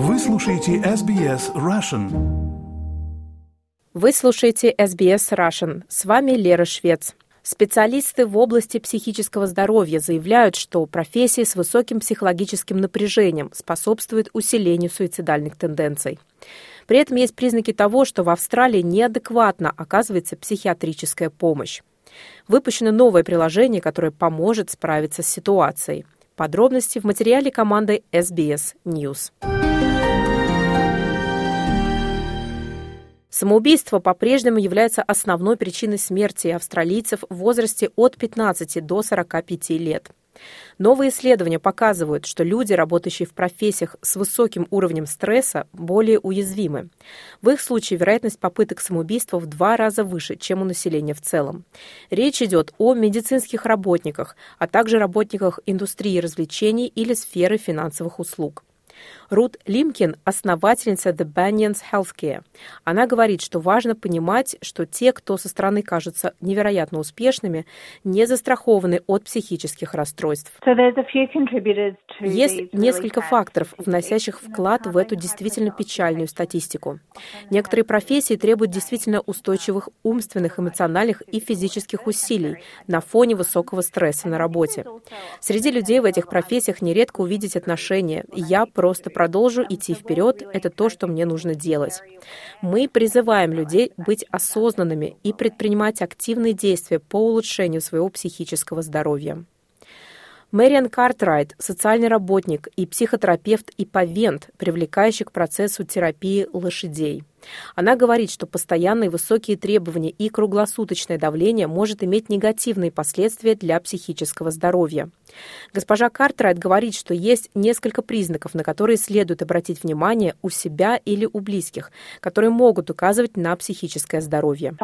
Вы слушаете SBS Russian. Вы слушаете SBS Russian. С вами Лера Швец. Специалисты в области психического здоровья заявляют, что профессии с высоким психологическим напряжением способствуют усилению суицидальных тенденций. При этом есть признаки того, что в Австралии неадекватно оказывается психиатрическая помощь. Выпущено новое приложение, которое поможет справиться с ситуацией. Подробности в материале команды SBS News. Самоубийство по-прежнему является основной причиной смерти австралийцев в возрасте от 15 до 45 лет. Новые исследования показывают, что люди, работающие в профессиях с высоким уровнем стресса, более уязвимы. В их случае вероятность попыток самоубийства в два раза выше, чем у населения в целом. Речь идет о медицинских работниках, а также работниках индустрии развлечений или сферы финансовых услуг. Рут Лимкин – основательница The Banyans Healthcare. Она говорит, что важно понимать, что те, кто со стороны кажутся невероятно успешными, не застрахованы от психических расстройств. Есть несколько факторов, вносящих вклад в эту действительно печальную статистику. Некоторые профессии требуют действительно устойчивых умственных, эмоциональных и физических усилий на фоне высокого стресса на работе. Среди людей в этих профессиях нередко увидеть отношения «я просто продолжу идти вперед, это то, что мне нужно делать. Мы призываем людей быть осознанными и предпринимать активные действия по улучшению своего психического здоровья. Мэриан Картрайт – социальный работник и психотерапевт и повент, привлекающий к процессу терапии лошадей. Она говорит, что постоянные высокие требования и круглосуточное давление может иметь негативные последствия для психического здоровья. Госпожа Картрайт говорит, что есть несколько признаков, на которые следует обратить внимание у себя или у близких, которые могут указывать на психическое здоровье.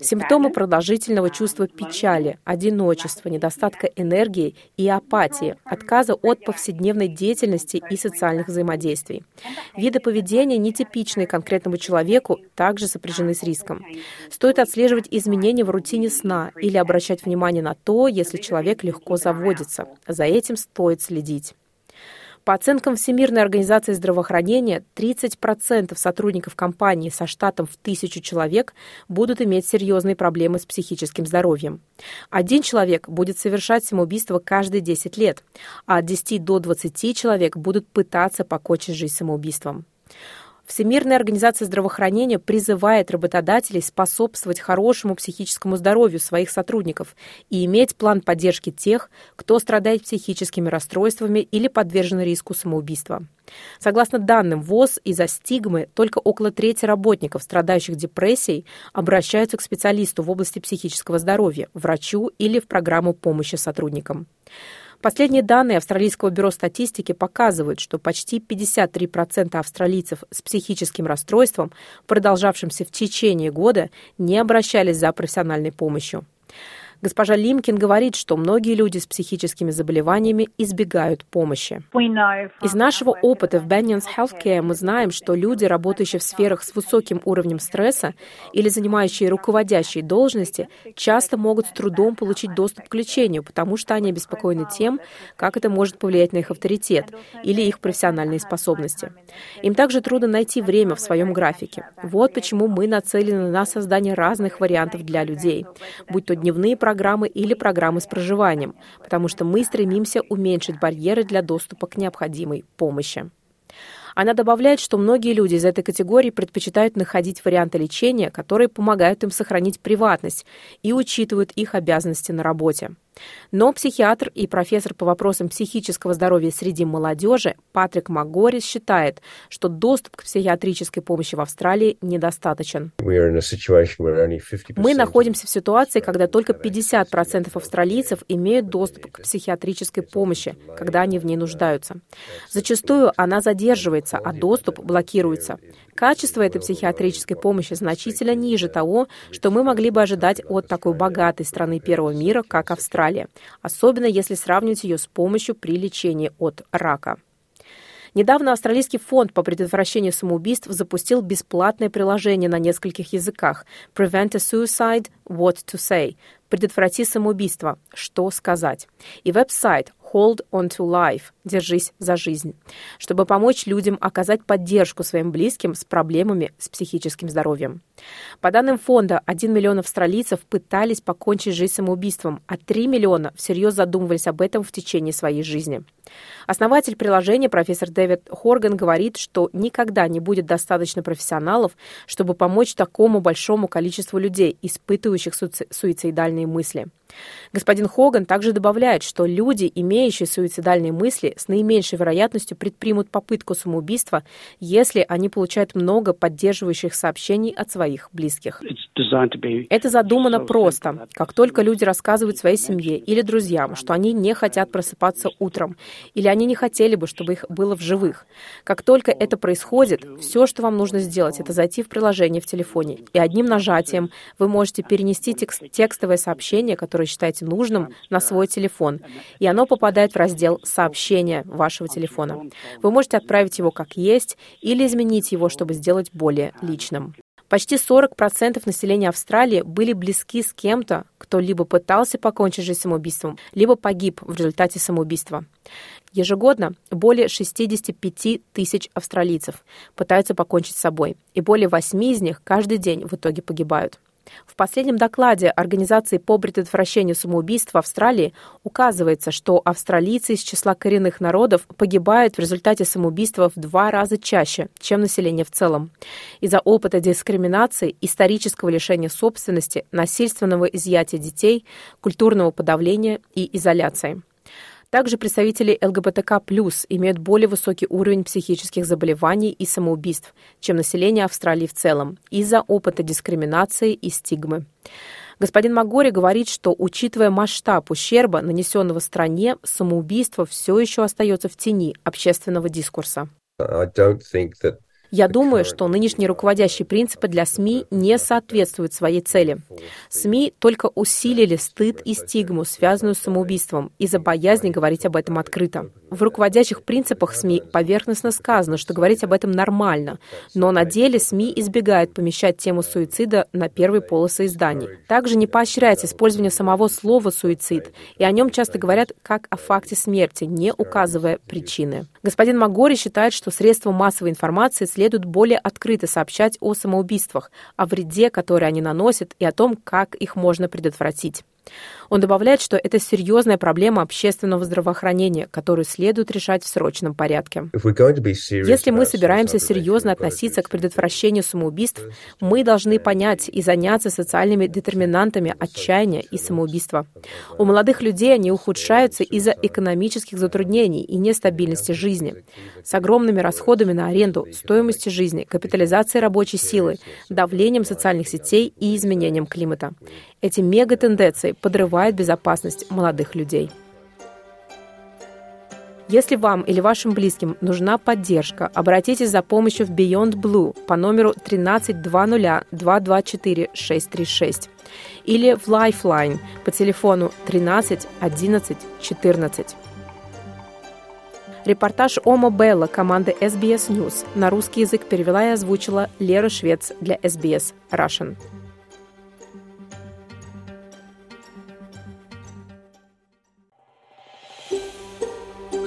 Симптомы продолжительного чувства печали, одиночества, недостатка энергии и апатии, отказа от повседневной деятельности и социальных взаимодействий. Виды поведения нетипичные конкретному человеку, также сопряжены с риском. Стоит отслеживать изменения в рутине сна или обращать внимание на то, если человек легко заводится. За этим стоит следить. По оценкам Всемирной организации здравоохранения, 30% сотрудников компании со штатом в тысячу человек будут иметь серьезные проблемы с психическим здоровьем. Один человек будет совершать самоубийство каждые 10 лет, а от 10 до 20 человек будут пытаться покончить жизнь самоубийством. Всемирная организация здравоохранения призывает работодателей способствовать хорошему психическому здоровью своих сотрудников и иметь план поддержки тех, кто страдает психическими расстройствами или подвержен риску самоубийства. Согласно данным ВОЗ, из-за стигмы только около трети работников, страдающих депрессией, обращаются к специалисту в области психического здоровья, врачу или в программу помощи сотрудникам. Последние данные Австралийского бюро статистики показывают, что почти 53% австралийцев с психическим расстройством, продолжавшимся в течение года, не обращались за профессиональной помощью. Госпожа Лимкин говорит, что многие люди с психическими заболеваниями избегают помощи. Из нашего опыта в Banyans Healthcare мы знаем, что люди, работающие в сферах с высоким уровнем стресса или занимающие руководящие должности, часто могут с трудом получить доступ к лечению, потому что они обеспокоены тем, как это может повлиять на их авторитет или их профессиональные способности. Им также трудно найти время в своем графике. Вот почему мы нацелены на создание разных вариантов для людей, будь то дневные программы или программы с проживанием, потому что мы стремимся уменьшить барьеры для доступа к необходимой помощи. Она добавляет, что многие люди из этой категории предпочитают находить варианты лечения, которые помогают им сохранить приватность и учитывают их обязанности на работе. Но психиатр и профессор по вопросам психического здоровья среди молодежи Патрик МакГорис считает, что доступ к психиатрической помощи в Австралии недостаточен. Мы находимся в ситуации, когда только 50% австралийцев имеют доступ к психиатрической помощи, когда они в ней нуждаются. Зачастую она задерживается, а доступ блокируется. Качество этой психиатрической помощи значительно ниже того, что мы могли бы ожидать от такой богатой страны первого мира, как Австралия, особенно если сравнивать ее с помощью при лечении от рака. Недавно Австралийский фонд по предотвращению самоубийств запустил бесплатное приложение на нескольких языках Prevent a Suicide, What to Say, предотврати самоубийство, что сказать, и веб-сайт Hold on to life – держись за жизнь, чтобы помочь людям оказать поддержку своим близким с проблемами с психическим здоровьем. По данным фонда, 1 миллион австралийцев пытались покончить жизнь самоубийством, а 3 миллиона всерьез задумывались об этом в течение своей жизни. Основатель приложения профессор Дэвид Хорган говорит, что никогда не будет достаточно профессионалов, чтобы помочь такому большому количеству людей, испытывающих суицидальные мысли. Господин Хоган также добавляет, что люди, имеющие суицидальные мысли, с наименьшей вероятностью предпримут попытку самоубийства, если они получают много поддерживающих сообщений от своих близких. Это задумано просто. Как только люди рассказывают своей семье или друзьям, что они не хотят просыпаться утром, или они не хотели бы, чтобы их было в живых. Как только это происходит, все, что вам нужно сделать, это зайти в приложение в телефоне, и одним нажатием вы можете перенести текст, текстовое сообщение, которое считаете нужным, на свой телефон, и оно попадает в раздел «Сообщения» вашего телефона. Вы можете отправить его как есть или изменить его, чтобы сделать более личным. Почти 40% населения Австралии были близки с кем-то, кто либо пытался покончить жизнь самоубийством, либо погиб в результате самоубийства. Ежегодно более 65 тысяч австралийцев пытаются покончить с собой, и более 8 из них каждый день в итоге погибают. В последнем докладе Организации по предотвращению самоубийств в Австралии указывается, что австралийцы из числа коренных народов погибают в результате самоубийства в два раза чаще, чем население в целом. Из-за опыта дискриминации, исторического лишения собственности, насильственного изъятия детей, культурного подавления и изоляции. Также представители ЛГБТК+, имеют более высокий уровень психических заболеваний и самоубийств, чем население Австралии в целом, из-за опыта дискриминации и стигмы. Господин Магори говорит, что, учитывая масштаб ущерба, нанесенного стране, самоубийство все еще остается в тени общественного дискурса. Я думаю, что нынешние руководящие принципы для СМИ не соответствуют своей цели. СМИ только усилили стыд и стигму, связанную с самоубийством, из-за боязни говорить об этом открыто. В руководящих принципах СМИ поверхностно сказано, что говорить об этом нормально, но на деле СМИ избегают помещать тему суицида на первые полосы изданий. Также не поощряется использование самого слова «суицид», и о нем часто говорят как о факте смерти, не указывая причины. Господин Магори считает, что средства массовой информации следует более открыто сообщать о самоубийствах, о вреде, который они наносят, и о том, как их можно предотвратить. Он добавляет, что это серьезная проблема общественного здравоохранения, которую следует решать в срочном порядке. Если мы собираемся серьезно относиться к предотвращению самоубийств, мы должны понять и заняться социальными детерминантами отчаяния и самоубийства. У молодых людей они ухудшаются из-за экономических затруднений и нестабильности жизни, с огромными расходами на аренду, стоимостью жизни, капитализацией рабочей силы, давлением социальных сетей и изменением климата. Эти мегатенденции подрывает безопасность молодых людей. Если вам или вашим близким нужна поддержка, обратитесь за помощью в Beyond Blue по номеру 13 224 636 или в Lifeline по телефону 13 11 14. Репортаж Омо Белла команды SBS News на русский язык перевела и озвучила Лера Швец для SBS Russian.